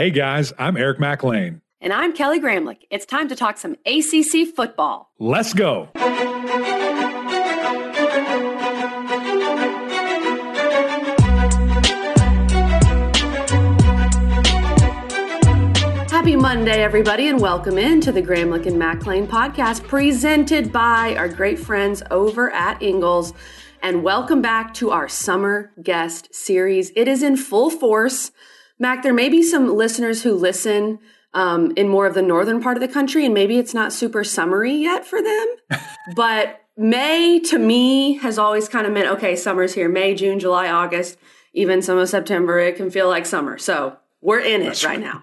Hey guys, I'm Eric McLean. And I'm Kelly Gramlich. It's time to talk some ACC football. Let's go. Happy Monday, everybody, and welcome into the Gramlich and McLean podcast presented by our great friends over at Ingles. And welcome back to our summer guest series. It is in full force. Mac, there may be some listeners who listen um, in more of the northern part of the country, and maybe it's not super summery yet for them. but May to me has always kind of meant okay, summer's here. May, June, July, August, even some of September, it can feel like summer. So we're in it That's right, right now.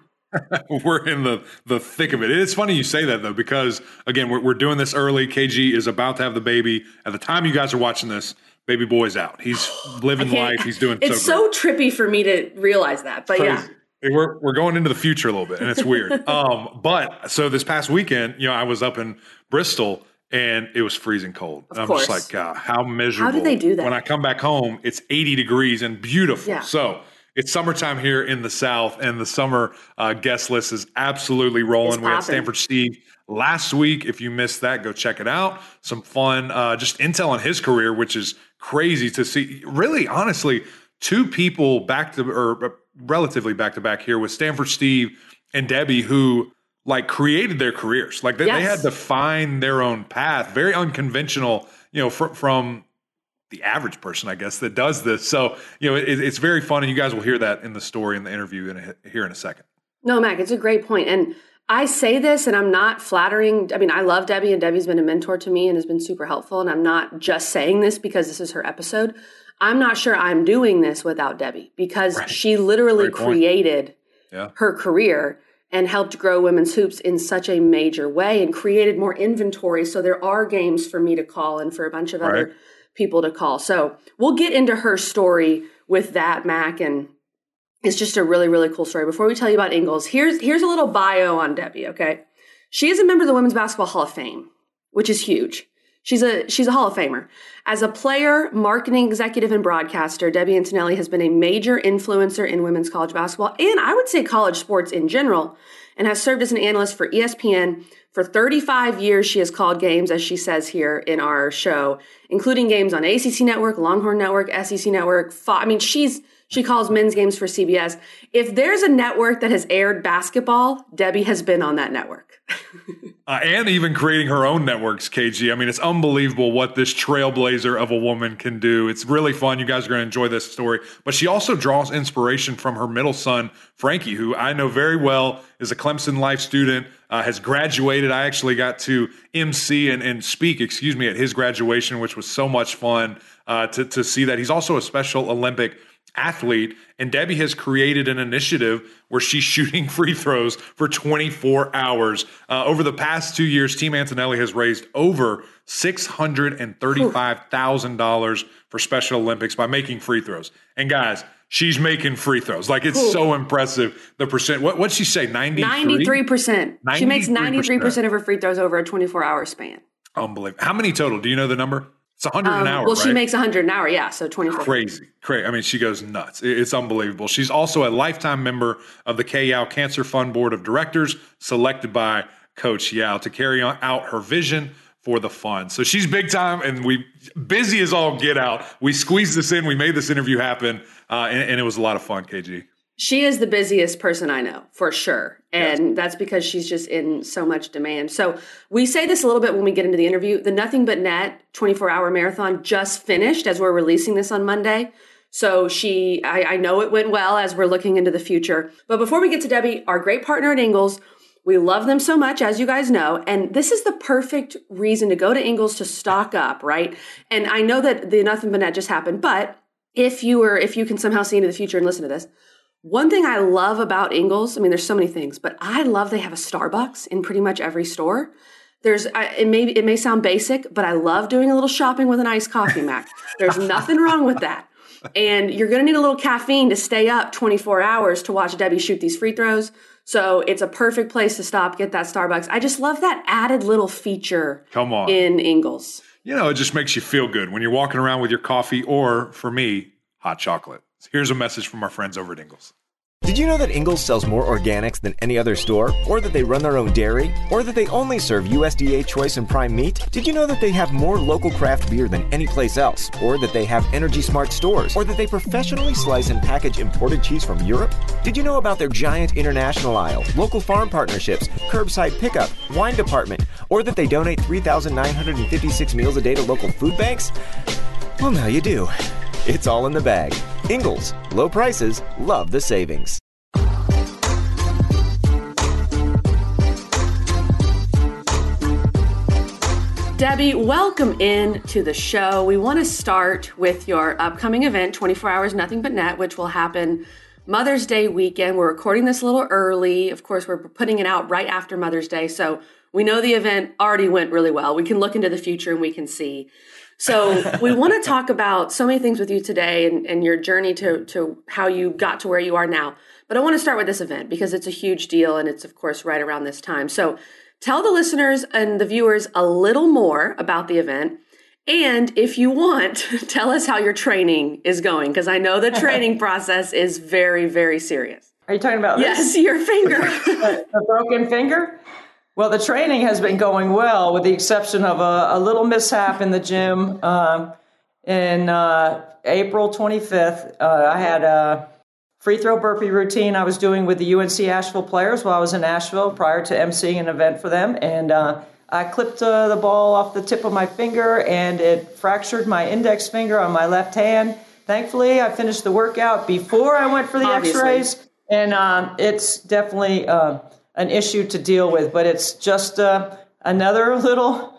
we're in the the thick of it. It's funny you say that though, because again, we're, we're doing this early. KG is about to have the baby. At the time you guys are watching this, baby boy's out. He's living life. He's doing. It's so, so trippy for me to realize that, but yeah. We're we're going into the future a little bit, and it's weird. um, but so this past weekend, you know, I was up in Bristol and it was freezing cold. Of I'm course. just like, God, how miserable. How do they do that? When I come back home, it's 80 degrees and beautiful. Yeah. So it's summertime here in the South, and the summer uh, guest list is absolutely rolling. We had Stanford Steve last week. If you missed that, go check it out. Some fun, uh, just intel on his career, which is crazy to see. Really, honestly, two people back to or uh, relatively back to back here with Stanford Steve and Debbie, who like created their careers. Like they, yes. they had to find their own path, very unconventional. You know, fr- from the average person, I guess, that does this. So, you know, it, it's very fun. And you guys will hear that in the story in the interview in a, here in a second. No, Mac, it's a great point. And I say this and I'm not flattering. I mean, I love Debbie and Debbie's been a mentor to me and has been super helpful. And I'm not just saying this because this is her episode. I'm not sure I'm doing this without Debbie because right. she literally created yeah. her career and helped grow women's hoops in such a major way and created more inventory. So there are games for me to call and for a bunch of right. other people to call. So we'll get into her story with that, Mac, and it's just a really, really cool story. Before we tell you about Ingles, here's here's a little bio on Debbie, okay? She is a member of the Women's Basketball Hall of Fame, which is huge. She's a she's a Hall of Famer. As a player, marketing executive, and broadcaster, Debbie Antonelli has been a major influencer in women's college basketball and I would say college sports in general, and has served as an analyst for ESPN, for 35 years, she has called games, as she says here in our show, including games on ACC Network, Longhorn Network, SEC Network. I mean, she's she calls men's games for CBS. If there's a network that has aired basketball, Debbie has been on that network. uh, and even creating her own networks, KG. I mean, it's unbelievable what this trailblazer of a woman can do. It's really fun. You guys are going to enjoy this story. But she also draws inspiration from her middle son, Frankie, who I know very well is a Clemson Life student, uh, has graduated. I actually got to MC and, and speak, excuse me, at his graduation, which was so much fun uh, to, to see that. He's also a Special Olympic athlete. And Debbie has created an initiative where she's shooting free throws for 24 hours. Uh, over the past two years, Team Antonelli has raised over $635,000 for Special Olympics by making free throws. And guys, she's making free throws. Like it's so impressive. The percent, what, what'd she say? 93? 93%. She makes 93% of her free throws over a 24 hour span. Unbelievable. How many total? Do you know the number? It's a hundred um, an hour. Well, right? she makes a hundred an hour. Yeah, so twenty four. Crazy, crazy. I mean, she goes nuts. It's unbelievable. She's also a lifetime member of the Kay Yow Cancer Fund Board of Directors, selected by Coach Yow to carry on, out her vision for the fund. So she's big time, and we busy as all get out. We squeezed this in. We made this interview happen, uh, and, and it was a lot of fun. KG. She is the busiest person I know for sure. And yes. that's because she's just in so much demand. So we say this a little bit when we get into the interview. The Nothing But Net 24 hour marathon just finished as we're releasing this on Monday. So she, I, I know it went well as we're looking into the future. But before we get to Debbie, our great partner at Ingles, we love them so much, as you guys know. And this is the perfect reason to go to Ingles to stock up, right? And I know that the Nothing But Net just happened, but if you were, if you can somehow see into the future and listen to this, one thing I love about Ingles, I mean, there's so many things, but I love they have a Starbucks in pretty much every store. There's, I, it may it may sound basic, but I love doing a little shopping with an iced coffee, Mac. There's nothing wrong with that. And you're going to need a little caffeine to stay up 24 hours to watch Debbie shoot these free throws. So it's a perfect place to stop, get that Starbucks. I just love that added little feature. Come on, in Ingles. You know, it just makes you feel good when you're walking around with your coffee, or for me, hot chocolate. Here's a message from our friends over at Ingles. Did you know that Ingles sells more organics than any other store? Or that they run their own dairy? Or that they only serve USDA choice and prime meat? Did you know that they have more local craft beer than any place else? Or that they have energy smart stores? Or that they professionally slice and package imported cheese from Europe? Did you know about their giant international aisle, local farm partnerships, curbside pickup, wine department? Or that they donate 3,956 meals a day to local food banks? Well, now you do. It's all in the bag. Ingles, low prices, love the savings. Debbie, welcome in to the show. We want to start with your upcoming event, 24 Hours Nothing But Net, which will happen Mother's Day weekend. We're recording this a little early. Of course, we're putting it out right after Mother's Day. So we know the event already went really well. We can look into the future and we can see. So we want to talk about so many things with you today and, and your journey to, to how you got to where you are now. But I want to start with this event because it's a huge deal and it's, of course, right around this time. So tell the listeners and the viewers a little more about the event. And if you want, tell us how your training is going because I know the training process is very, very serious. Are you talking about yes, this? your finger, a broken finger? Well, the training has been going well, with the exception of a, a little mishap in the gym. Um, in uh, April 25th, uh, I had a free throw burpee routine I was doing with the UNC Asheville players while I was in Asheville prior to emceeing an event for them. And uh, I clipped uh, the ball off the tip of my finger and it fractured my index finger on my left hand. Thankfully, I finished the workout before I went for the x rays. And um, it's definitely uh, an issue to deal with, but it's just uh, another little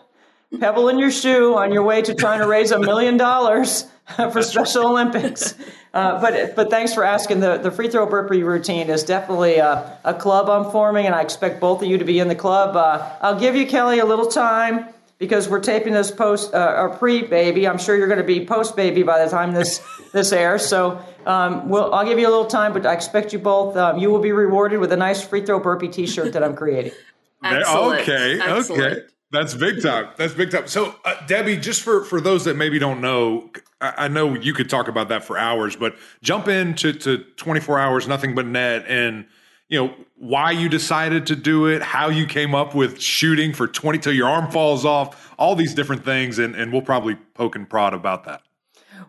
pebble in your shoe on your way to trying to raise a million dollars for Special Olympics. Uh, but but thanks for asking. The the free throw burpee routine is definitely a, a club I'm forming, and I expect both of you to be in the club. Uh, I'll give you Kelly a little time because we're taping this post uh, or pre baby. I'm sure you're going to be post baby by the time this this airs. So um, we'll, I'll give you a little time, but I expect you both. Um, you will be rewarded with a nice free throw burpee T-shirt that I'm creating. Excellent. Okay, Excellent. okay. That's big time. That's big time. So, uh, Debbie, just for for those that maybe don't know, I, I, know you could talk about that for hours, but jump into to 24 hours, nothing but net, and you know why you decided to do it, how you came up with shooting for 20 till your arm falls off, all these different things, and, and we'll probably poke and prod about that.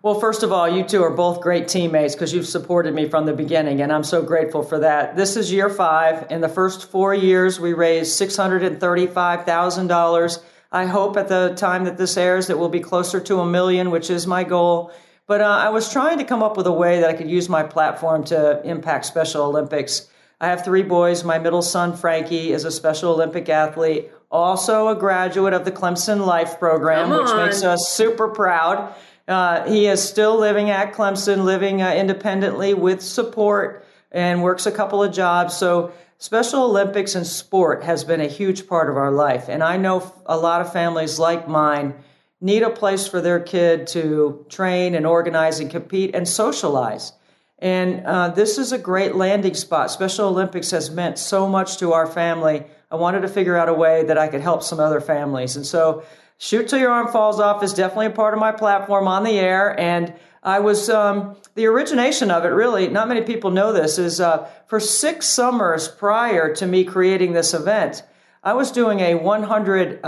Well, first of all, you two are both great teammates because you've supported me from the beginning, and I'm so grateful for that. This is year five. In the first four years, we raised $635,000. I hope at the time that this airs that we'll be closer to a million, which is my goal. But uh, I was trying to come up with a way that I could use my platform to impact Special Olympics. I have three boys. My middle son, Frankie, is a Special Olympic athlete, also a graduate of the Clemson Life program, which makes us super proud. Uh, he is still living at Clemson, living uh, independently with support, and works a couple of jobs. So, Special Olympics and sport has been a huge part of our life. And I know a lot of families like mine need a place for their kid to train and organize and compete and socialize. And uh, this is a great landing spot. Special Olympics has meant so much to our family. I wanted to figure out a way that I could help some other families. And so Shoot Till Your Arm Falls Off is definitely a part of my platform on the air. And I was, um, the origination of it really, not many people know this, is uh, for six summers prior to me creating this event, I was doing a 115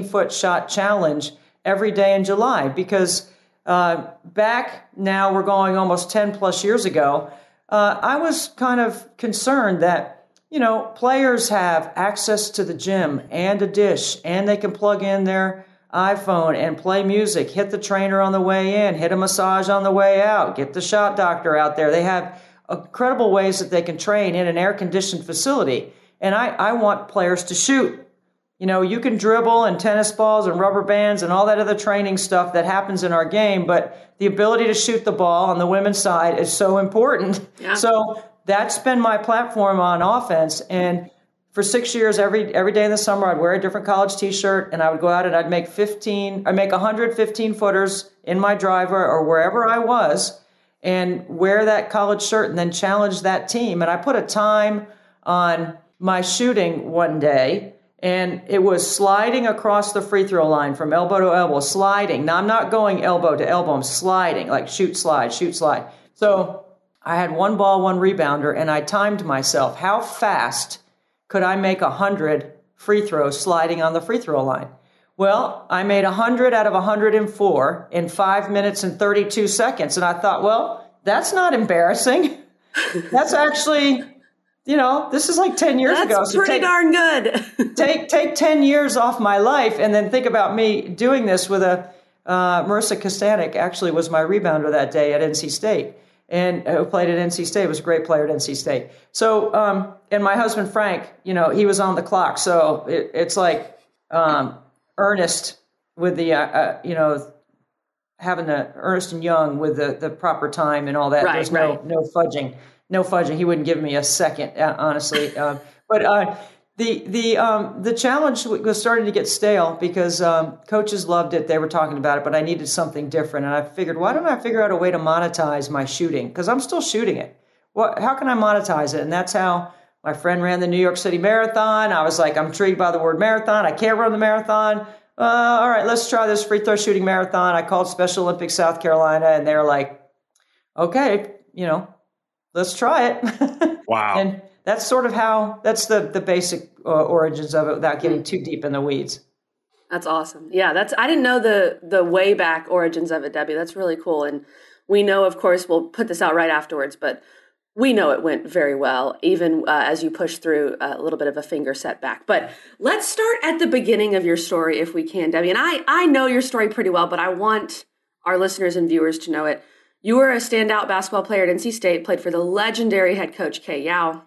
uh, foot shot challenge every day in July because uh, back now, we're going almost 10 plus years ago, uh, I was kind of concerned that you know, players have access to the gym and a dish, and they can plug in their iPhone and play music, hit the trainer on the way in, hit a massage on the way out, get the shot doctor out there. They have incredible ways that they can train in an air conditioned facility. And I, I want players to shoot. You know, you can dribble and tennis balls and rubber bands and all that other training stuff that happens in our game, but the ability to shoot the ball on the women's side is so important. Yeah. So that's been my platform on offense. And for six years, every every day in the summer, I'd wear a different college T-shirt, and I would go out and I'd make fifteen, I make 115 footers in my driver or wherever I was, and wear that college shirt, and then challenge that team. And I put a time on my shooting one day, and it was sliding across the free throw line from elbow to elbow, sliding. Now I'm not going elbow to elbow, I'm sliding, like shoot, slide, shoot, slide. So I had one ball, one rebounder, and I timed myself. How fast could I make 100 free throws sliding on the free throw line? Well, I made 100 out of 104 in five minutes and 32 seconds. And I thought, well, that's not embarrassing. that's actually, you know, this is like 10 years that's ago. So pretty take, darn good. take, take 10 years off my life and then think about me doing this with a, uh, Marissa Kastanek actually was my rebounder that day at NC State and uh, who played at NC State was a great player at NC State. So, um, and my husband Frank, you know, he was on the clock. So it, it's like um, Ernst with the, uh, uh, you know, having the Ernst and Young with the, the proper time and all that. Right, There's right. no no fudging, no fudging. He wouldn't give me a second, uh, honestly. Um, but uh, the the um, the challenge was starting to get stale because um, coaches loved it. They were talking about it, but I needed something different. And I figured, why don't I figure out a way to monetize my shooting? Because I'm still shooting it. What? How can I monetize it? And that's how my friend ran the New York City Marathon. I was like, I'm intrigued by the word marathon. I can't run the marathon. Uh, all right, let's try this free throw shooting marathon. I called Special Olympics South Carolina, and they're like, okay, you know, let's try it. Wow. and that's sort of how that's the the basic uh, origins of it without getting too deep in the weeds. That's awesome. Yeah, that's I didn't know the the way back origins of it, Debbie. That's really cool. And we know, of course, we'll put this out right afterwards, but we know it went very well, even uh, as you push through a little bit of a finger setback. But let's start at the beginning of your story, if we can, Debbie. And I I know your story pretty well, but I want our listeners and viewers to know it. You were a standout basketball player at NC State, played for the legendary head coach Kay Yow.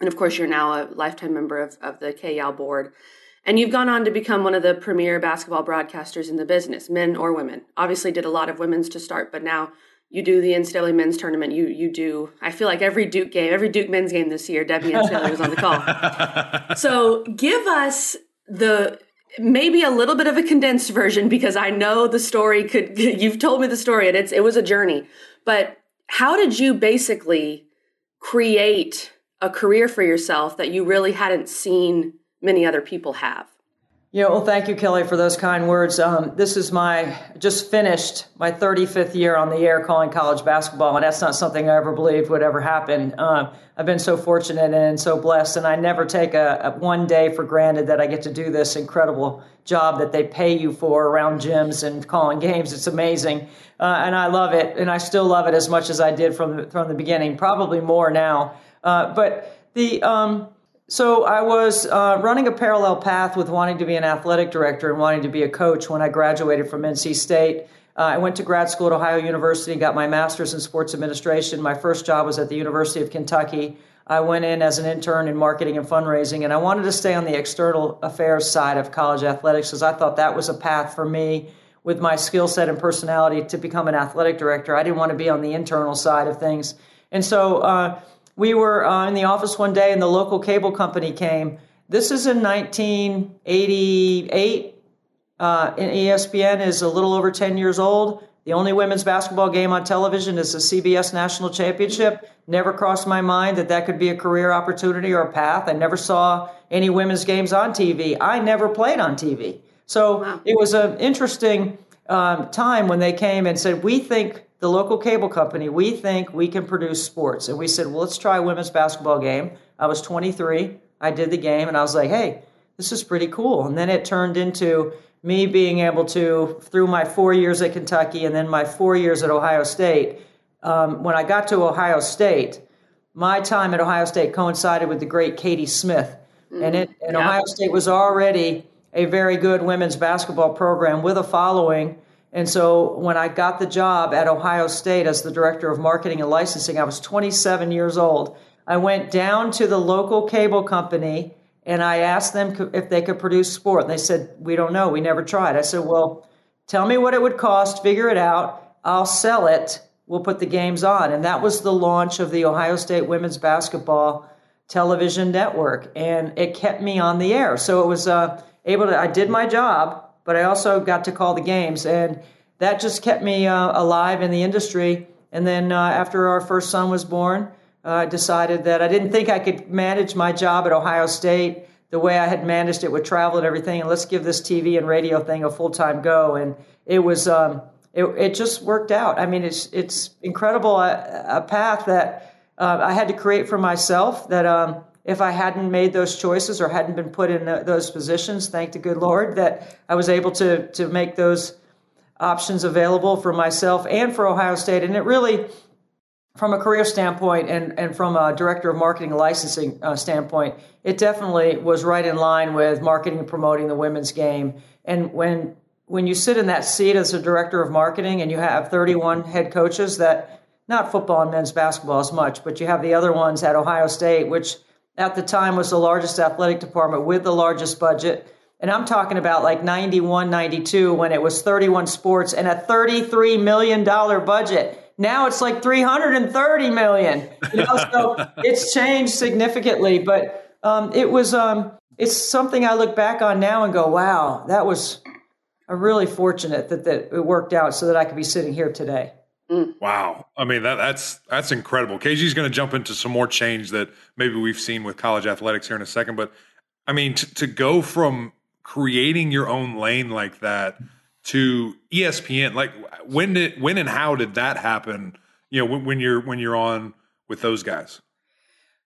And of course, you're now a lifetime member of, of the Kay Yow board. And you've gone on to become one of the premier basketball broadcasters in the business, men or women. Obviously, did a lot of women's to start, but now you do the NCAA men's tournament. You you do. I feel like every Duke game, every Duke men's game this year, Debbie Antonelli was on the call. so give us the maybe a little bit of a condensed version because I know the story could. You've told me the story, and it's it was a journey. But how did you basically create a career for yourself that you really hadn't seen many other people have? Yeah, well, thank you, Kelly, for those kind words. Um, this is my just finished my 35th year on the air calling college basketball, and that's not something I ever believed would ever happen. Uh, I've been so fortunate and so blessed, and I never take a, a, one day for granted that I get to do this incredible job that they pay you for around gyms and calling games. It's amazing, uh, and I love it, and I still love it as much as I did from the, from the beginning. Probably more now, uh, but the um, so I was uh, running a parallel path with wanting to be an athletic director and wanting to be a coach when I graduated from NC State. Uh, I went to grad school at Ohio University, got my master's in sports administration. My first job was at the University of Kentucky. I went in as an intern in marketing and fundraising, and I wanted to stay on the external affairs side of college athletics because I thought that was a path for me with my skill set and personality to become an athletic director. I didn't want to be on the internal side of things. And so, uh, we were uh, in the office one day and the local cable company came. This is in 1988. Uh, and ESPN is a little over 10 years old. The only women's basketball game on television is the CBS National Championship. Never crossed my mind that that could be a career opportunity or a path. I never saw any women's games on TV. I never played on TV. So wow. it was an interesting um, time when they came and said, We think the local cable company, we think we can produce sports. And we said, well, let's try a women's basketball game. I was 23. I did the game and I was like, hey, this is pretty cool. And then it turned into me being able to, through my four years at Kentucky and then my four years at Ohio State, um, when I got to Ohio State, my time at Ohio State coincided with the great Katie Smith. Mm, and, it, and yeah. Ohio State was already a very good women's basketball program with a following and so when I got the job at Ohio State as the director of marketing and licensing, I was 27 years old. I went down to the local cable company and I asked them if they could produce sport. And they said, We don't know. We never tried. I said, Well, tell me what it would cost, figure it out. I'll sell it. We'll put the games on. And that was the launch of the Ohio State women's basketball television network. And it kept me on the air. So it was uh, able to, I did my job but I also got to call the games, and that just kept me uh, alive in the industry. And then uh, after our first son was born, uh, I decided that I didn't think I could manage my job at Ohio State the way I had managed it with travel and everything, and let's give this TV and radio thing a full time go. And it was um, it, it just worked out. I mean, it's it's incredible a, a path that uh, I had to create for myself. That um, if I hadn't made those choices or hadn't been put in those positions, thank the good Lord that I was able to to make those options available for myself and for Ohio State. And it really, from a career standpoint and, and from a director of marketing licensing uh, standpoint, it definitely was right in line with marketing and promoting the women's game. And when when you sit in that seat as a director of marketing and you have 31 head coaches that not football and men's basketball as much, but you have the other ones at Ohio State, which at the time was the largest athletic department with the largest budget. And I'm talking about like 91, 92 when it was 31 sports and a $33 million budget. Now it's like 330 million. You know, so it's changed significantly, but um, it was um, it's something I look back on now and go, wow, that was I'm really fortunate that, that it worked out so that I could be sitting here today. Mm. Wow. I mean, that, that's that's incredible. KG's going to jump into some more change that maybe we've seen with college athletics here in a second. But I mean, t- to go from creating your own lane like that to ESPN, like when did when and how did that happen? You know, when, when you're when you're on with those guys.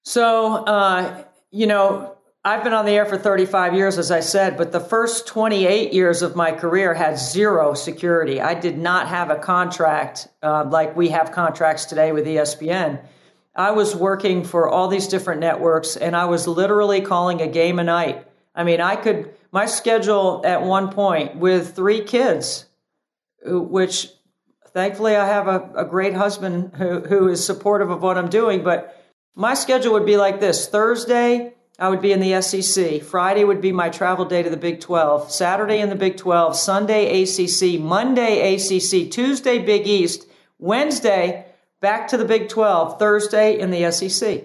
So, uh, you know, I've been on the air for 35 years, as I said, but the first 28 years of my career had zero security. I did not have a contract uh, like we have contracts today with ESPN. I was working for all these different networks, and I was literally calling a game a night. I mean, I could, my schedule at one point with three kids, which thankfully I have a, a great husband who, who is supportive of what I'm doing, but my schedule would be like this Thursday, I would be in the SEC. Friday would be my travel day to the Big 12. Saturday in the Big 12. Sunday ACC. Monday ACC. Tuesday Big East. Wednesday back to the Big 12. Thursday in the SEC.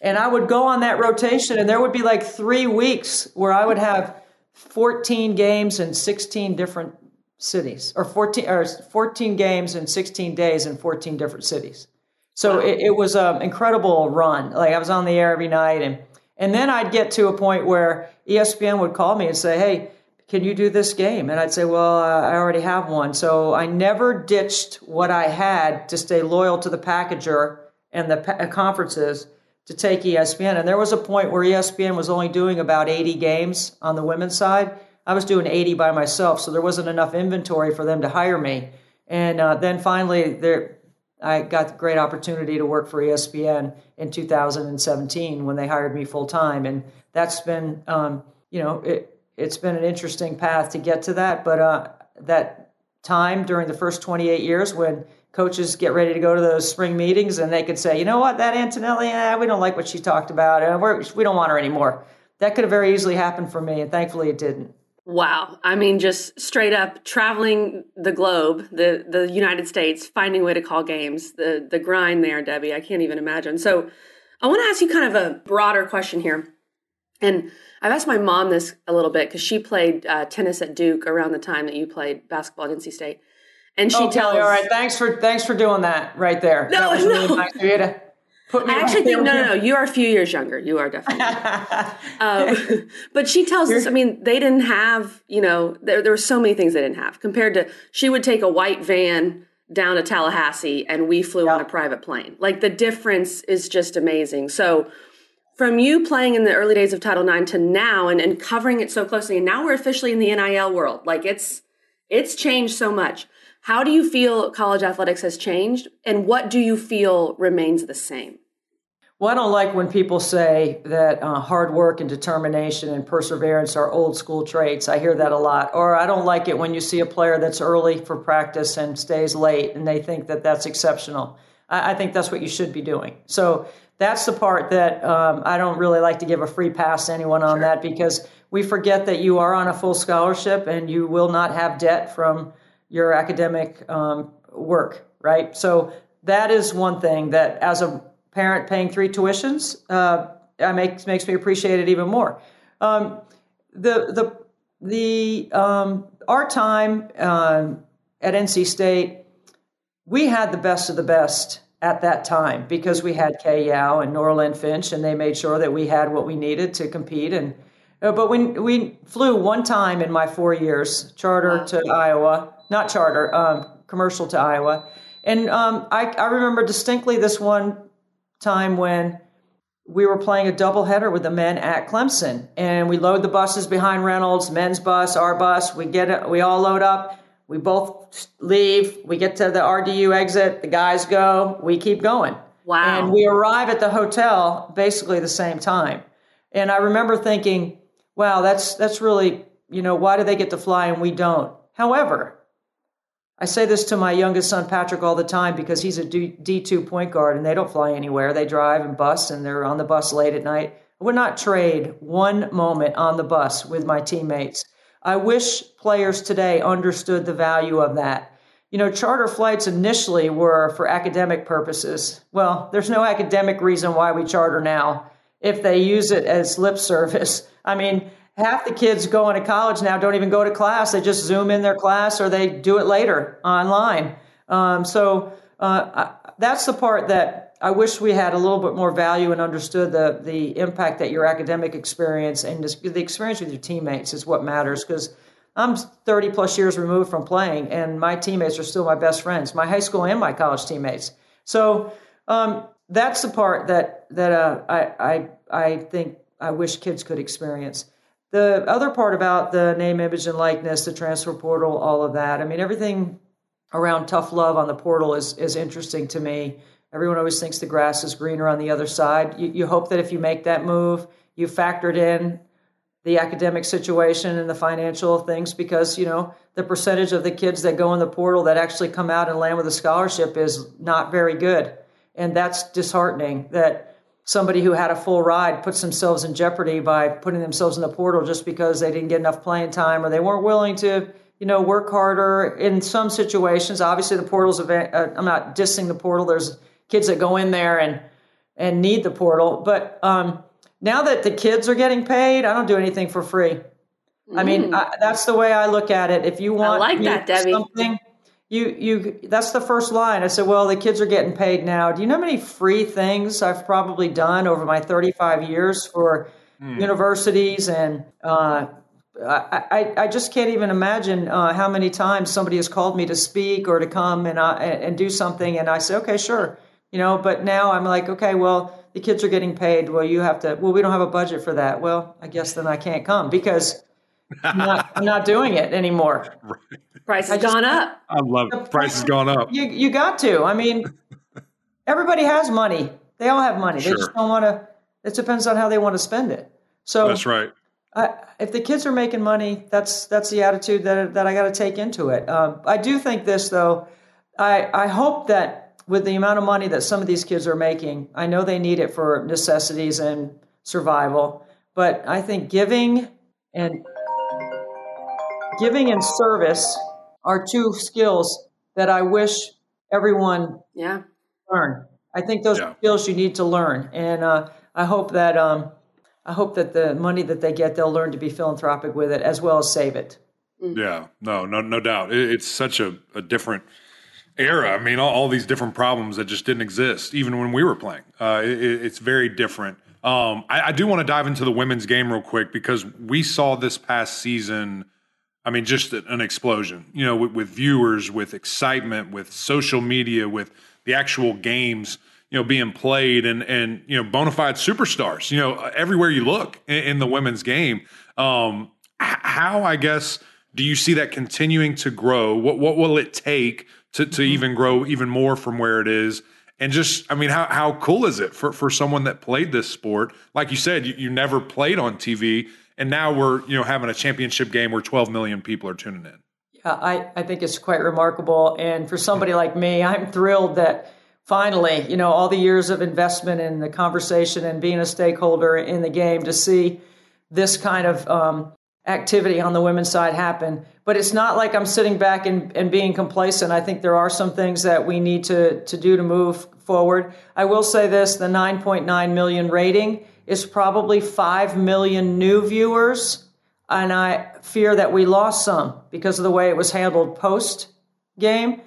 And I would go on that rotation, and there would be like three weeks where I would have 14 games in 16 different cities, or 14, or 14 games in 16 days in 14 different cities. So it, it was an incredible run. Like I was on the air every night, and and then I'd get to a point where ESPN would call me and say, Hey, can you do this game? And I'd say, Well, uh, I already have one. So I never ditched what I had to stay loyal to the packager and the pa- uh, conferences to take ESPN. And there was a point where ESPN was only doing about 80 games on the women's side. I was doing 80 by myself, so there wasn't enough inventory for them to hire me. And uh, then finally, there, I got the great opportunity to work for ESPN in 2017 when they hired me full time, and that's been, um, you know, it, it's been an interesting path to get to that. But uh, that time during the first 28 years when coaches get ready to go to those spring meetings and they could say, you know what, that Antonelli, eh, we don't like what she talked about, uh, we're, we don't want her anymore. That could have very easily happened for me, and thankfully it didn't. Wow. I mean, just straight up traveling the globe, the, the United States, finding a way to call games, the, the grind there, Debbie, I can't even imagine. So I want to ask you kind of a broader question here. And I've asked my mom this a little bit because she played uh, tennis at Duke around the time that you played basketball at NC State. And she oh, tells, all right, thanks for thanks for doing that right there. No, that was really no. nice of you to Put me I actually think no, no, no. You are a few years younger. You are definitely. um, but she tells us. I mean, they didn't have. You know, there there were so many things they didn't have compared to. She would take a white van down to Tallahassee, and we flew on a private plane. Like the difference is just amazing. So. From you playing in the early days of Title IX to now and, and covering it so closely, and now we're officially in the NIL world. Like it's it's changed so much. How do you feel college athletics has changed, and what do you feel remains the same? Well, I don't like when people say that uh, hard work and determination and perseverance are old school traits. I hear that a lot. Or I don't like it when you see a player that's early for practice and stays late and they think that that's exceptional. I, I think that's what you should be doing. So that's the part that um, I don't really like to give a free pass to anyone on sure. that because we forget that you are on a full scholarship and you will not have debt from your academic um, work, right? So that is one thing that as a parent paying three tuitions uh, makes makes me appreciate it even more. Um, the the the um, our time uh, at NC State, we had the best of the best at that time because we had Kay Yow and Nora Lynn Finch, and they made sure that we had what we needed to compete. And uh, but we we flew one time in my four years charter wow. to Iowa not charter, um, commercial to Iowa. And um, I, I remember distinctly this one time when we were playing a doubleheader with the men at Clemson, and we load the buses behind Reynolds, men's bus, our bus. We get it, we all load up. We both leave. We get to the RDU exit. The guys go. We keep going. Wow. And we arrive at the hotel basically the same time. And I remember thinking, wow, that's that's really, you know, why do they get to fly and we don't? However, I say this to my youngest son Patrick all the time because he's a D2 point guard and they don't fly anywhere. They drive and bus and they're on the bus late at night. I would not trade one moment on the bus with my teammates. I wish players today understood the value of that. You know, charter flights initially were for academic purposes. Well, there's no academic reason why we charter now if they use it as lip service. I mean, half the kids going to college now don't even go to class. They just zoom in their class or they do it later online. Um, so uh, I, that's the part that I wish we had a little bit more value and understood the the impact that your academic experience and the experience with your teammates is what matters because I'm 30 plus years removed from playing and my teammates are still my best friends, my high school and my college teammates. So um, that's the part that that uh, I, I I think I wish kids could experience. The other part about the name, image, and likeness, the transfer portal, all of that. I mean, everything around tough love on the portal is is interesting to me. Everyone always thinks the grass is greener on the other side. You, you hope that if you make that move, you factored in the academic situation and the financial things because you know the percentage of the kids that go in the portal that actually come out and land with a scholarship is not very good and that's disheartening that somebody who had a full ride puts themselves in jeopardy by putting themselves in the portal just because they didn't get enough playing time or they weren't willing to you know work harder. In some situations obviously the portal's event uh, i'm not dissing the portal. There's kids that go in there and and need the portal. But um, now that the kids are getting paid i don't do anything for free. Mm. i mean mm. I, that's the way i look at it. If you want I like that debbie. something you you that's the first line. I said well the kids are getting paid now. Do you know how many free things i've probably done over my 35 years for mm. universities? And uh, I, I, I just can't even imagine uh, how many times somebody has called me to speak or to come and, and do something. And i say okay sure. You know but now i'm like okay well the kids are getting paid. Well you have to well we don't have a budget for that. Well i guess then i can't come because I'm not, I'm not doing it anymore. Right. Price has just, gone up. I love it. Price has gone up. You you got to. I mean, everybody has money. They all have money. Sure. They just don't want to. It depends on how they want to spend it. So that's right. I, if the kids are making money, that's that's the attitude that that I got to take into it. Um, I do think this though. I I hope that with the amount of money that some of these kids are making, I know they need it for necessities and survival, but I think giving and giving and service are two skills that I wish everyone yeah learn. I think those yeah. skills you need to learn, and uh, I hope that um, I hope that the money that they get, they'll learn to be philanthropic with it as well as save it. Mm. Yeah, no, no, no doubt. It, it's such a, a, different era. I mean, all, all, these different problems that just didn't exist even when we were playing. Uh, it, it's very different. Um, I, I do want to dive into the women's game real quick because we saw this past season I mean, just an explosion, you know, with, with, viewers, with excitement, with social media, with the actual games, you know, being played and, and, you know, bona fide superstars, you know, everywhere you look in, in the women's game. Um, how, I guess, do you see that continuing to grow? What, what will it take to, to mm-hmm. even grow even more from where it is? And just, I mean, how, how cool is it for, for someone that played this sport? Like you said, you, you never played on TV and now we're you know having a championship game where 12 million people are tuning in. Yeah, I, I think it's quite remarkable. And for somebody like me, I'm thrilled that finally, you know, all the years of investment in the conversation and being a stakeholder in the game to see this kind of um, activity on the women's side happen. But it's not like I'm sitting back and, and being complacent. I think there are some things that we need to, to do to move forward. I will say this the 9.9 million rating is probably 5 million new viewers. And I fear that we lost some because of the way it was handled post game.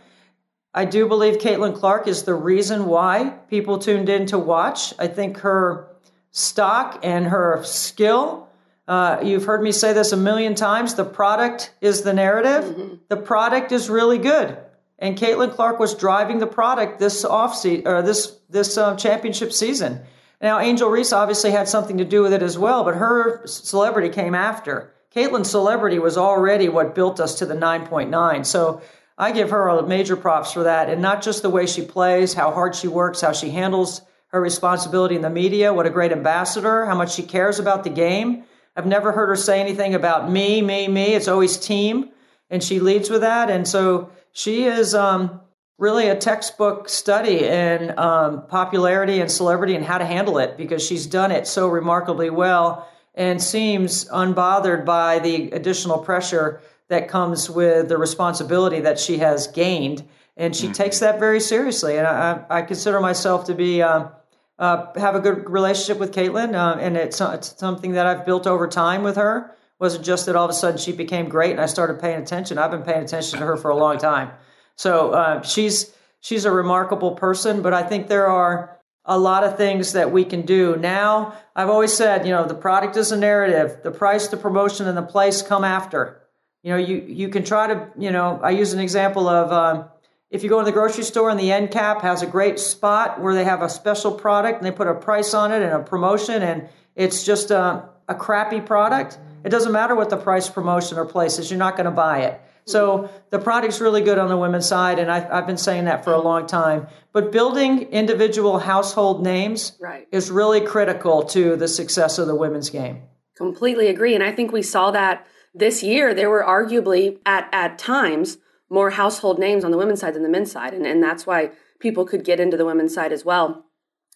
I do believe Caitlin Clark is the reason why people tuned in to watch. I think her stock and her skill. Uh, you've heard me say this a million times. The product is the narrative. Mm-hmm. The product is really good. and Caitlin Clark was driving the product this off season or this this uh, championship season. Now, Angel Reese obviously had something to do with it as well, but her celebrity came after. Caitlin's celebrity was already what built us to the 9.9. So I give her a major props for that, and not just the way she plays, how hard she works, how she handles her responsibility in the media, what a great ambassador, how much she cares about the game. I've never heard her say anything about me, me, me. It's always team, and she leads with that. And so she is um, really a textbook study in um, popularity and celebrity and how to handle it because she's done it so remarkably well and seems unbothered by the additional pressure that comes with the responsibility that she has gained. And she mm-hmm. takes that very seriously. And I, I consider myself to be. Um, uh, have a good relationship with Caitlin, uh, and it's, it's, something that I've built over time with her. It wasn't just that all of a sudden she became great and I started paying attention. I've been paying attention to her for a long time. So uh, she's she's a remarkable person, but I think there are a lot of things that we can do now. I've always said, you know, the product is a narrative. The price, the promotion, and the place come after. You know, you you can try to, you know, I use an example of. Um, if you go to the grocery store and the end cap has a great spot where they have a special product and they put a price on it and a promotion and it's just a, a crappy product, it doesn't matter what the price, promotion, or place is, you're not going to buy it. So the product's really good on the women's side, and I've, I've, been saying that for a long time. But building individual household names right. is really critical to the success of the women's game. Completely agree, and I think we saw that this year. There were arguably at at times more household names on the women's side than the men's side, and, and that's why people could get into the women's side as well.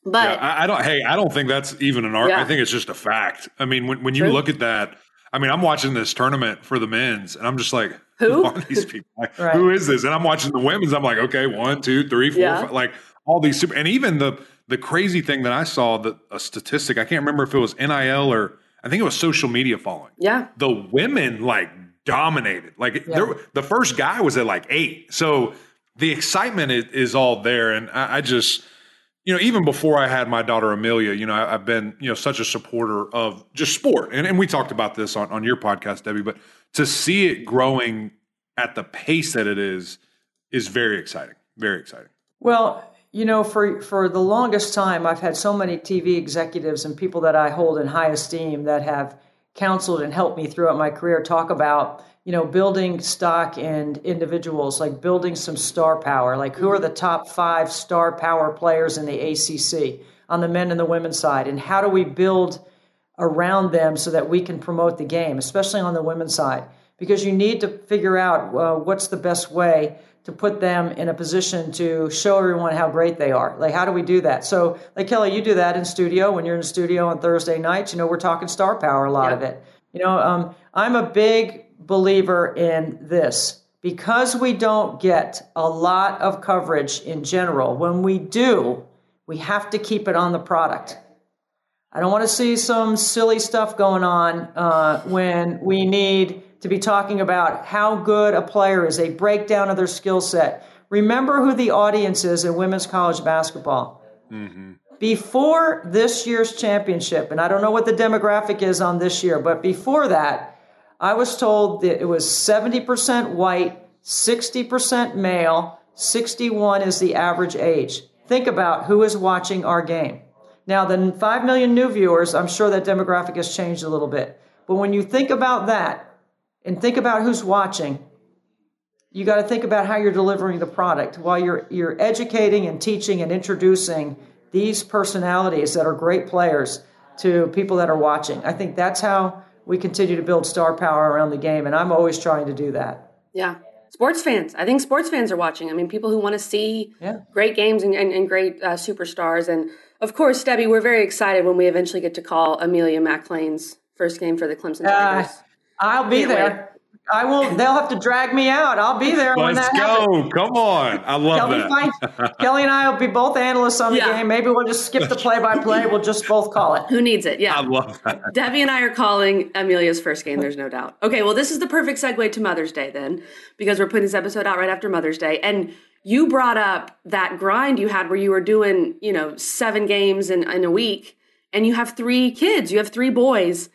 But yeah, I, I, don't. Hey, I don't think that's even an art. Yeah. I think it's just a fact. I mean, when when you look at that, I mean, I'm watching this tournament for the men's, and I'm just like, who, who are these people? Like, right. Who is this? And I'm watching the women's. I'm like, okay, one, two, three, four, yeah. five, like all these super, and even the the crazy thing that I saw that a statistic. I can't remember if it was NIL or I think it was social media following. Yeah, the women like dominated. Like yeah. there, the first guy was at like eight. So the excitement is, is all there. And I, I, just, you know, even before I had my daughter Amelia, you know, I, have been, you know, such a supporter of just sport. And, and we talked about this on, on your podcast, Debbie, but to see it growing at the pace that it is, is very exciting. Very exciting. Well, you know, for for the longest time, I've had so many TV executives and people that I hold in high esteem that have counseled and helped me throughout my career talk about you know building stock in individuals like building some star power. Like who are the top five star power players in the acc on the men and the women's side? And how do we build around them so that we can promote the game especially on the women's side? Because you need to figure out uh, what's the best way to put them in a position to show everyone how great they are. Like, how do we do that? So, like Kelly, you do that in studio when you're in studio on Thursday nights. You know, we're talking star power a lot yeah. of it. You know, um, I'm a big believer in this because we don't get a lot of coverage in general. When we do, we have to keep it on the product. I don't want to see some silly stuff going on uh, when we need to be talking about how good a player is, a breakdown of their skill set. Remember who the audience is in women's college basketball. Mm-hmm. Before this year's championship, and I don't know what the demographic is on this year, but before that, I was told that it was 70% white, 60% male, 61 is the average age. Think about who is watching our game. Now, the 5 million new viewers, I'm sure that demographic has changed a little bit. But when you think about that, and think about who's watching. You got to think about how you're delivering the product while you're you're educating and teaching and introducing these personalities that are great players to people that are watching. I think that's how we continue to build star power around the game, and I'm always trying to do that. Yeah. Sports fans. I think sports fans are watching. I mean, people who want to see yeah. great games and, and, and great uh, superstars. And of course, Debbie, we're very excited when we eventually get to call Amelia McLean's first game for the Clemson Tigers. Uh, I'll be there. I will. They'll have to drag me out. I'll be there. Let's go. Happens. Come on. I love Kelly that. Kelly and I will be both analysts on the yeah. game. Maybe we'll just skip the play-by-play. We'll just both call it. Who needs it? Yeah, I love that. Debbie and I are calling Amelia's first game. There's no doubt. Okay, well, this is the perfect segue to Mother's Day then, because we're putting this episode out right after Mother's Day, and you brought up that grind you had where you were doing, you know, seven games in, in a week, and you have three kids. You have three boys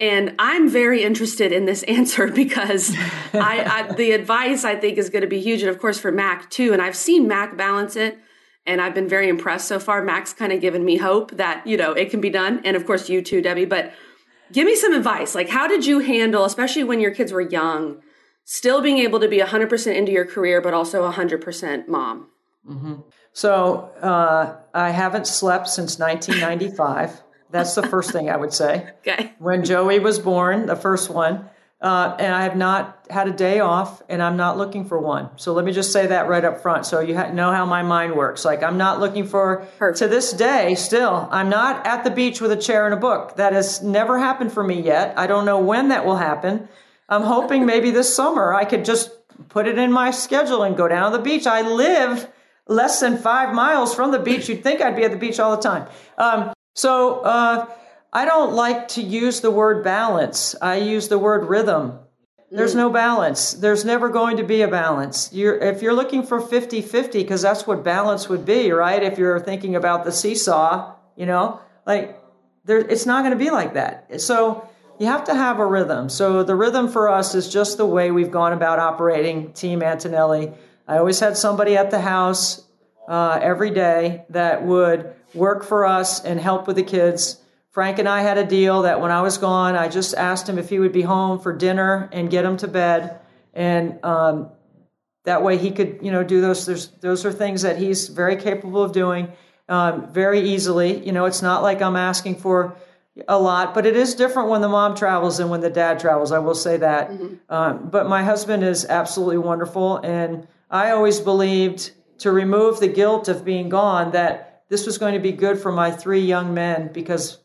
And I'm very interested in this answer because I, I, the advice I think is going to be huge. And of course for Mac too. And I've seen Mac balance it and I've been very impressed so far. Mac's kind of given me hope that, you know, it can be done. And of course you too, Debbie, but give me some advice. Like how did you handle, especially when your kids were young, still being able to be 100% into your career, but also 100% mom? Mm-hmm. So uh, I haven't slept since 1995. That's the first thing I would say. Okay. When Joey was born, the first one, uh, and I have not had a day off, and I'm not looking for one. So let me just say that right up front, so you ha- know how my mind works. Like I'm not looking for. Perfect. To this day, still, I'm not at the beach with a chair and a book. That has never happened for me yet. I don't know when that will happen. I'm hoping maybe this summer I could just put it in my schedule and go down to the beach. I live less than five miles from the beach. You'd think I'd be at the beach all the time. Um, so uh, I don't like to use the word balance. I use the word rhythm. There's no balance. There's never going to be a balance. You're, if you're looking for 50 50, because that's what balance would be, right? If you're thinking about the seesaw, you know, like there, it's not going to be like that. So you have to have a rhythm. So the rhythm for us is just the way we've gone about operating Team Antonelli. I always had somebody at the house uh, every day that would work for us and help with the kids. Frank and I had a deal that when I was gone, I just asked him if he would be home for dinner and get him to bed, and um, that way he could, you know, do those. There's, those are things that he's very capable of doing um, very easily. You know, it's not like I'm asking for a lot, but it is different when the mom travels and when the dad travels. I will say that. Mm-hmm. Um, but my husband is absolutely wonderful, and I always believed to remove the guilt of being gone that this was going to be good for my three young men because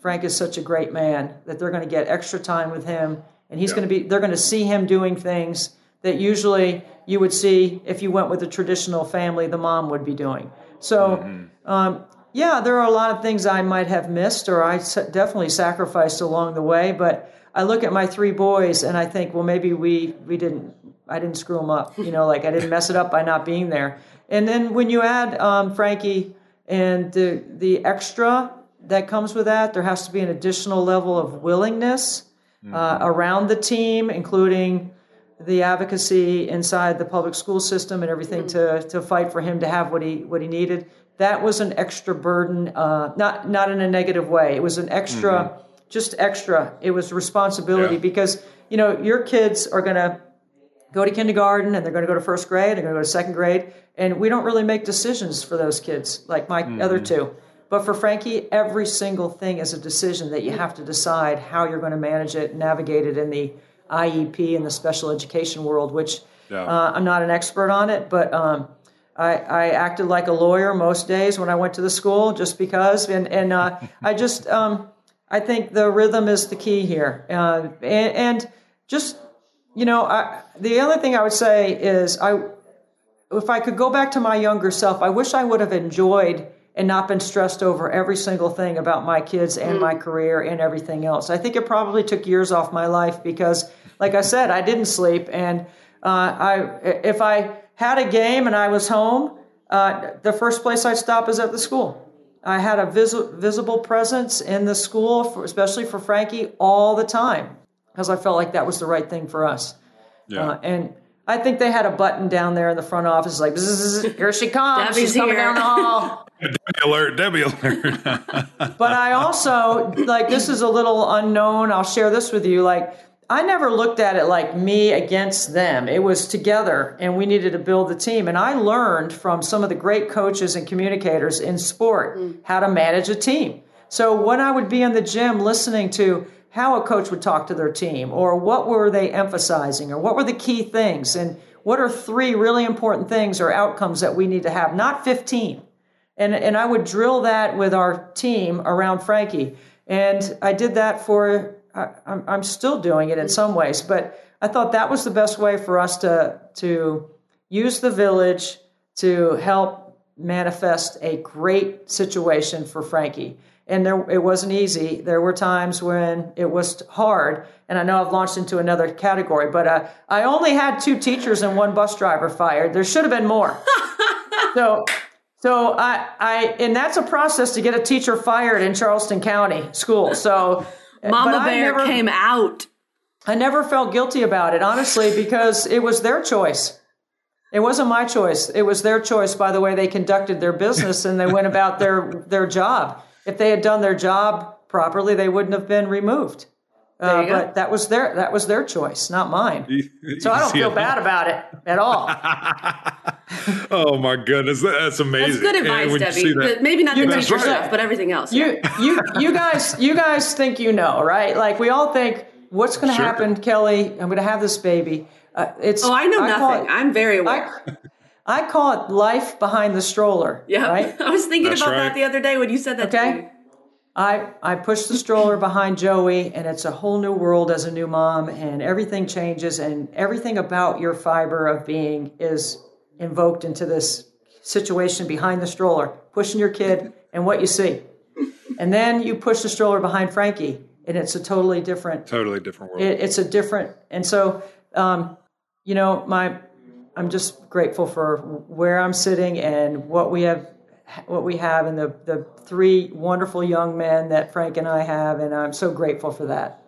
Frank is such a great man that they're going to get extra time with him and he's yeah. going to be they're going to see him doing things that usually you would see if you went with a traditional family the mom would be doing so mm-hmm. um, yeah there are a lot of things i might have missed or i definitely sacrificed along the way but i look at my three boys and i think well maybe we we didn't I didn't screw them up. You know, like I didn't mess it up by not being there. And then when you add um, Frankie and the the extra that comes with that, there has to be an additional level of willingness mm-hmm. uh, around the team, including the advocacy inside the public school system and everything mm-hmm. to to fight for him to have what he what he needed. That was an extra burden, uh, not not in a negative way. It was an extra, mm-hmm. just extra. It was responsibility yeah. because you know your kids are going to go to kindergarten and they're going to go to first grade, they're going to go to second grade, and we don't really make decisions for those kids like my mm-hmm. other two. But for Frankie, every single thing is a decision that you have to decide how you're going to manage it, navigate it in the IEP and the special education world, which yeah. uh, I'm not an expert on it, but um, I, I, acted like a lawyer most days when I went to the school just because. And, and uh, I just, um, I think the rhythm is the key here. Uh, and, and just you know, I, the only thing I would say is I, if I could go back to my younger self, I wish I would have enjoyed and not been stressed over every single thing about my kids and mm. my career and everything else. I think it probably took years off my life because, like I said, I didn't sleep, and uh, I if I had a game and I was home, uh, the first place I'd stop is at the school. I had a vis- visible presence in the school, for, especially for Frankie, all the time because I felt like that was the right thing for us. Yeah. Uh, and I think they had a button down there in the front office, like, here she comes. She's coming down the hall. Debbie alert, Debbie alert. but I also, like, this is a little unknown. I'll share this with you. Like, I never looked at it like me against them. It was together, and we needed to build the team. And I learned from some of the great coaches and communicators in sport mm. how to manage a team. So when I would be in the gym listening to, how a coach would talk to their team or what were they emphasizing or what were the key things and what are three really important things or outcomes that we need to have not 15 and, and i would drill that with our team around frankie. And i did that for I, I'm, I'm still doing it in some ways but i thought that was the best way for us to to use the village to help manifest a great situation for frankie and there it wasn't easy. There were times when it was hard, and I know I've launched into another category, but uh, I only had two teachers and one bus driver fired. There should have been more. so, so I, I, and that's a process to get a teacher fired in Charleston County school. So Mama Bear never, came out. I never felt guilty about it, honestly, because it was their choice. It wasn't my choice. It was their choice by the way they conducted their business and they went about their their job. If they had done their job properly, they wouldn't have been removed. Uh, but that was their that was their choice, not mine. so I don't feel bad about it at all. oh my goodness, that's amazing. That's good advice, Debbie. But maybe not you, the teacher right. stuff, but everything else. You you you guys you guys think you know, right? Like we all think, what's going to sure. happen, Kelly? I'm going to have this baby. Uh, it's oh, I know I nothing. It, I'm very aware. I, I, call it life behind the stroller. Yeah, right? I was thinking That's about right. that the other day when you said that. Okay. I, I push the stroller behind Joey, and it's a whole new world as a new mom, and everything changes, and everything about your fiber of being is invoked into this situation behind the stroller, pushing your kid and what you see. And then you push the stroller behind Frankie, and it's a totally different, totally different world. It, it's a different, and so, um, you know, my, I'm just grateful for where I'm sitting and what we have what we have and the, the three wonderful young men that Frank and I have, and I'm so grateful for that.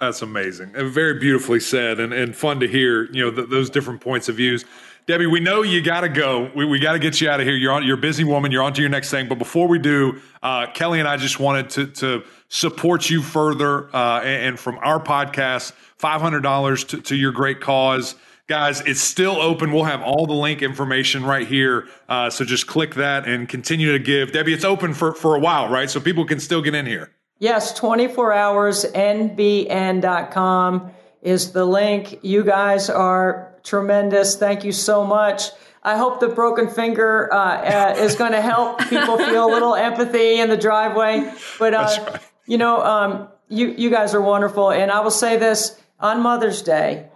That's amazing and very beautifully said, and, and fun to hear. You know th- those different points of views. Debbie, we know you got to go. We, we got to get you out of here. You're on. You're a busy woman. You're on to your next thing. But before we do, uh, Kelly and I just wanted to to support you further, uh, and, and, from our podcast, five hundred dollars to, to your great cause. Guys, it's still open. We'll have all the link information right here. Uh, so just click that and continue to give. Debbie, it's open for, for a while, right? So people can still get in here. Yes, 24 hours, nbn.com is the link. You guys are tremendous. Thank you so much. I hope the broken finger uh, uh, is going to help people feel a little empathy in the driveway. But, uh, right. you know, um, you, you guys are wonderful. And I will say this on Mother's Day,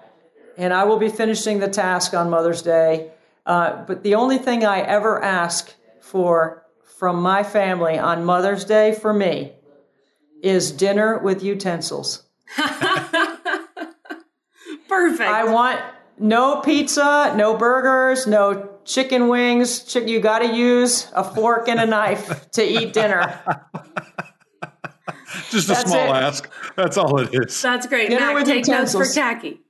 and I will be finishing the task on Mother's Day. Uh, but the only thing I ever ask for from my family on Mother's Day for me is dinner with utensils. Perfect. I want no pizza, no burgers, no chicken wings. Chick- you got to use a fork and a knife to eat dinner. Just a That's small it. ask. That's all it is. That's great. Dinner Mac, take utensils. notes for Tacky.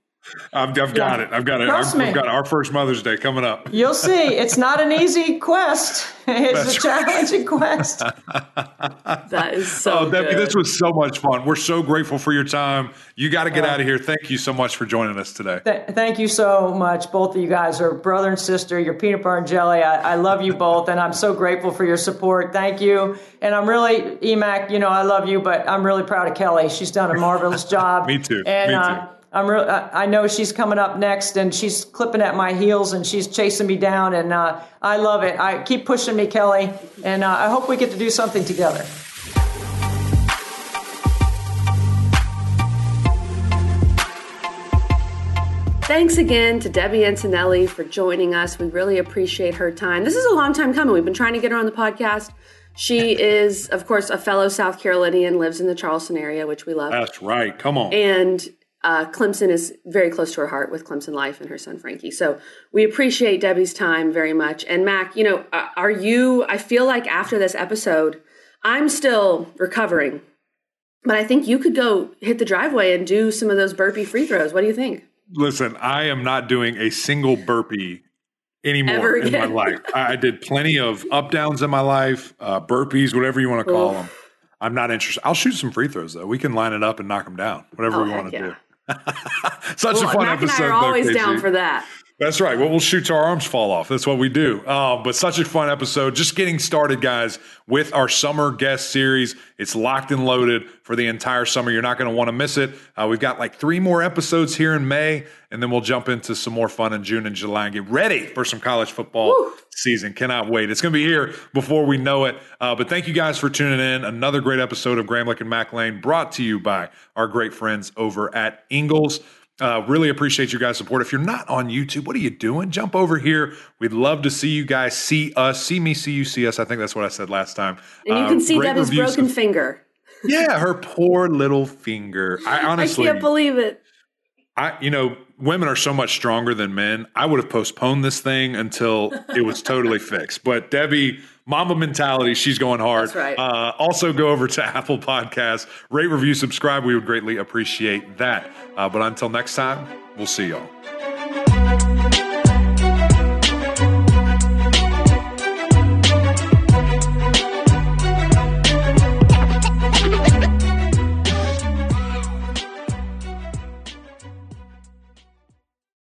I've, I've got yeah. it. I've got it. I've, we've got our first Mother's Day coming up. You'll see. It's not an easy quest. It's That's a challenging quest. that is so. Oh, Debbie, this was so much fun. We're so grateful for your time. You got to get uh, out of here. Thank you so much for joining us today. Th- thank you so much. Both of you guys are brother and sister. You're peanut butter and jelly. I, I love you both, and I'm so grateful for your support. Thank you. And I'm really, Emac, you know, I love you, but I'm really proud of Kelly. She's done a marvelous job. Me too. And, Me too. Uh, I'm real. I know she's coming up next, and she's clipping at my heels, and she's chasing me down, and uh, I love it. I keep pushing me, Kelly, and uh, I hope we get to do something together. Thanks again to Debbie Antonelli for joining us. We really appreciate her time. This is a long time coming. We've been trying to get her on the podcast. She is, of course, a fellow South Carolinian, lives in the Charleston area, which we love. That's right. Come on. And uh, Clemson is very close to her heart with Clemson Life and her son Frankie. So we appreciate Debbie's time very much. And Mac, you know, uh, are you? I feel like after this episode, I'm still recovering, but I think you could go hit the driveway and do some of those burpee free throws. What do you think? Listen, I am not doing a single burpee anymore in my life. I did plenty of up downs in my life, uh, burpees, whatever you want to call Oof. them. I'm not interested. I'll shoot some free throws though. We can line it up and knock them down, whatever oh, we want to yeah. do. Such well, a fun Mac episode. And I are always down for that. That's right. Well, we'll shoot till our arms fall off. That's what we do. Uh, but such a fun episode. Just getting started, guys, with our summer guest series. It's locked and loaded for the entire summer. You're not going to want to miss it. Uh, we've got like three more episodes here in May, and then we'll jump into some more fun in June and July and get ready for some college football Woo. season. Cannot wait. It's going to be here before we know it. Uh, but thank you guys for tuning in. Another great episode of Gramlich and Mac Lane brought to you by our great friends over at Ingles. Uh, really appreciate you guys' support. If you're not on YouTube, what are you doing? Jump over here. We'd love to see you guys see us, see me, see you, see us. I think that's what I said last time. And you uh, can see Debbie's broken of, finger. yeah, her poor little finger. I honestly I can't believe it. I, you know, women are so much stronger than men. I would have postponed this thing until it was totally fixed. But Debbie Mamba mentality. She's going hard. That's right. Uh, also, go over to Apple Podcasts, rate, review, subscribe. We would greatly appreciate that. Uh, but until next time, we'll see y'all.